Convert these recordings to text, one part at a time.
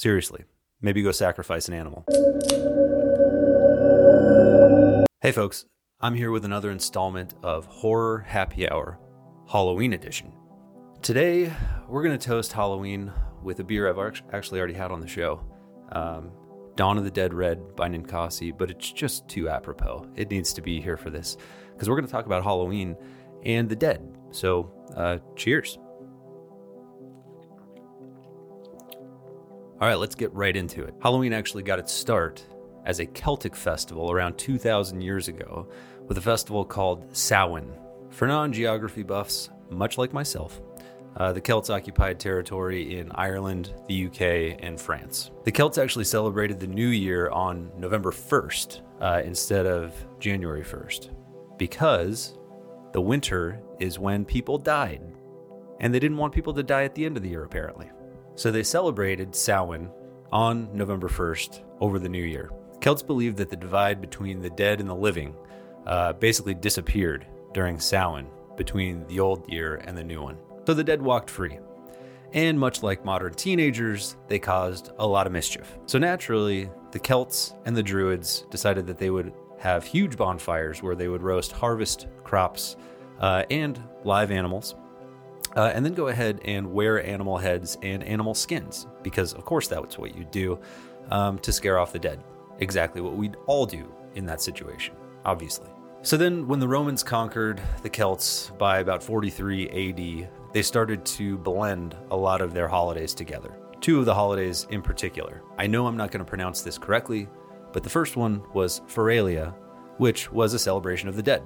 Seriously, maybe go sacrifice an animal. Hey, folks, I'm here with another installment of Horror Happy Hour, Halloween edition. Today, we're going to toast Halloween with a beer I've actually already had on the show um, Dawn of the Dead Red by Ninkasi, but it's just too apropos. It needs to be here for this because we're going to talk about Halloween and the dead. So, uh, cheers. All right, let's get right into it. Halloween actually got its start as a Celtic festival around 2,000 years ago with a festival called Samhain. For non geography buffs, much like myself, uh, the Celts occupied territory in Ireland, the UK, and France. The Celts actually celebrated the new year on November 1st uh, instead of January 1st because the winter is when people died. And they didn't want people to die at the end of the year, apparently. So they celebrated Samhain on November 1st over the new year. Celts believed that the divide between the dead and the living uh, basically disappeared during Samhain between the old year and the new one. So the dead walked free. And much like modern teenagers, they caused a lot of mischief. So naturally, the Celts and the Druids decided that they would have huge bonfires where they would roast harvest crops uh, and live animals uh, and then go ahead and wear animal heads and animal skins, because of course that's what you do um, to scare off the dead. Exactly what we'd all do in that situation, obviously. So then, when the Romans conquered the Celts by about 43 AD, they started to blend a lot of their holidays together. Two of the holidays in particular. I know I'm not going to pronounce this correctly, but the first one was Feralia, which was a celebration of the dead.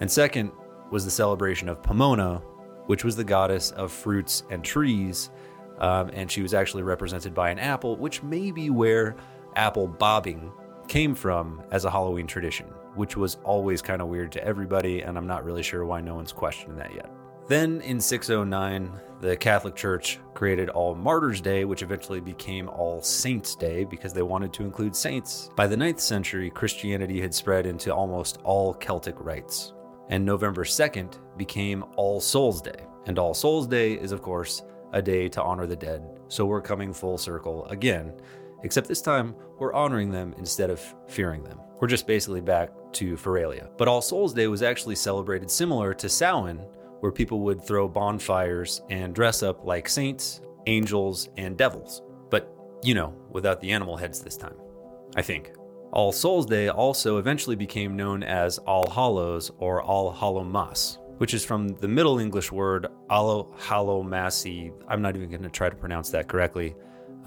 And second was the celebration of Pomona, which was the goddess of fruits and trees. Um, and she was actually represented by an apple, which may be where apple bobbing came from as a Halloween tradition, which was always kind of weird to everybody, and I'm not really sure why no one's questioning that yet. Then in 609, the Catholic Church created All Martyrs Day, which eventually became All Saints Day because they wanted to include saints. By the 9th century, Christianity had spread into almost all Celtic rites and November 2nd became All Souls Day. And All Souls Day is, of course, a day to honor the dead. So we're coming full circle again, except this time we're honoring them instead of fearing them. We're just basically back to Feralia. But All Souls Day was actually celebrated similar to Samhain, where people would throw bonfires and dress up like saints, angels, and devils. But, you know, without the animal heads this time. I think. All Souls Day also eventually became known as All Hallows or All Hallowmas, which is from the Middle English word Allo Hallowmassi. I'm not even going to try to pronounce that correctly,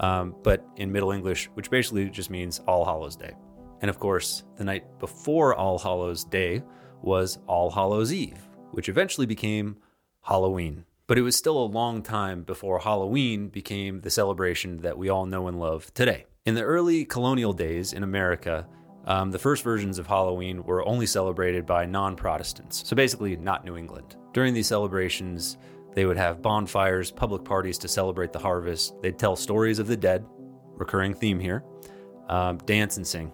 um, but in Middle English, which basically just means All Hallows Day. And of course, the night before All Hallows Day was All Hallows Eve, which eventually became Halloween. But it was still a long time before Halloween became the celebration that we all know and love today. In the early colonial days in America, um, the first versions of Halloween were only celebrated by non Protestants, so basically not New England. During these celebrations, they would have bonfires, public parties to celebrate the harvest. They'd tell stories of the dead, recurring theme here, um, dance and sing,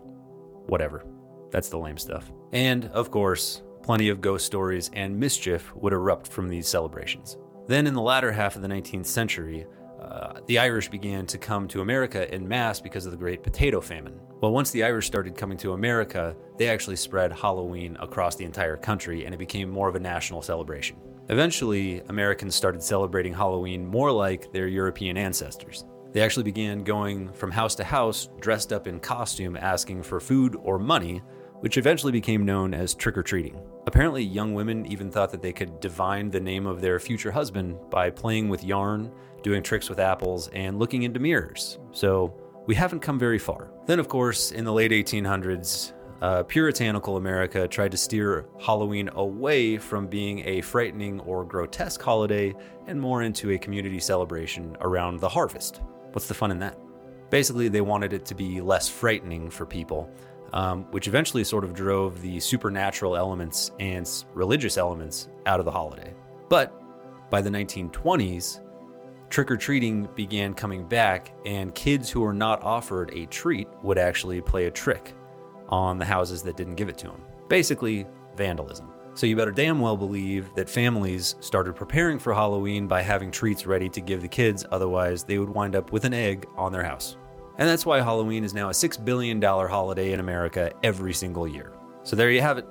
whatever. That's the lame stuff. And, of course, plenty of ghost stories and mischief would erupt from these celebrations. Then, in the latter half of the 19th century, uh, the Irish began to come to America in mass because of the Great Potato Famine. Well, once the Irish started coming to America, they actually spread Halloween across the entire country and it became more of a national celebration. Eventually, Americans started celebrating Halloween more like their European ancestors. They actually began going from house to house dressed up in costume asking for food or money, which eventually became known as trick or treating. Apparently, young women even thought that they could divine the name of their future husband by playing with yarn doing tricks with apples, and looking into mirrors. So we haven't come very far. Then, of course, in the late 1800s, uh, puritanical America tried to steer Halloween away from being a frightening or grotesque holiday and more into a community celebration around the harvest. What's the fun in that? Basically, they wanted it to be less frightening for people, um, which eventually sort of drove the supernatural elements and religious elements out of the holiday. But by the 1920s, trick or treating began coming back, and kids who were not offered a treat would actually play a trick on the houses that didn't give it to them. Basically, vandalism. So you better damn well believe that families started preparing for Halloween by having treats ready to give the kids, otherwise, they would wind up with an egg on their house. And that's why Halloween is now a $6 billion holiday in America every single year. So there you have it.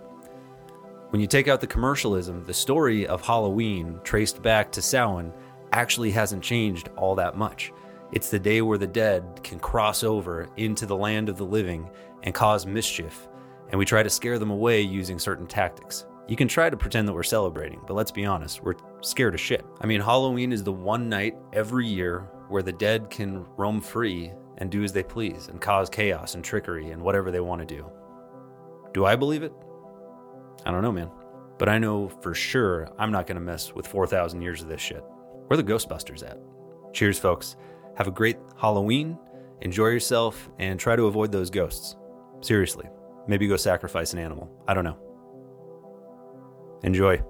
When you take out the commercialism, the story of Halloween, traced back to Samhain, actually hasn't changed all that much. It's the day where the dead can cross over into the land of the living and cause mischief, and we try to scare them away using certain tactics. You can try to pretend that we're celebrating, but let's be honest, we're scared of shit. I mean, Halloween is the one night every year where the dead can roam free and do as they please and cause chaos and trickery and whatever they want to do. Do I believe it? I don't know, man. But I know for sure I'm not going to mess with 4,000 years of this shit. Where the Ghostbusters at? Cheers, folks. Have a great Halloween, enjoy yourself, and try to avoid those ghosts. Seriously. Maybe go sacrifice an animal. I don't know. Enjoy.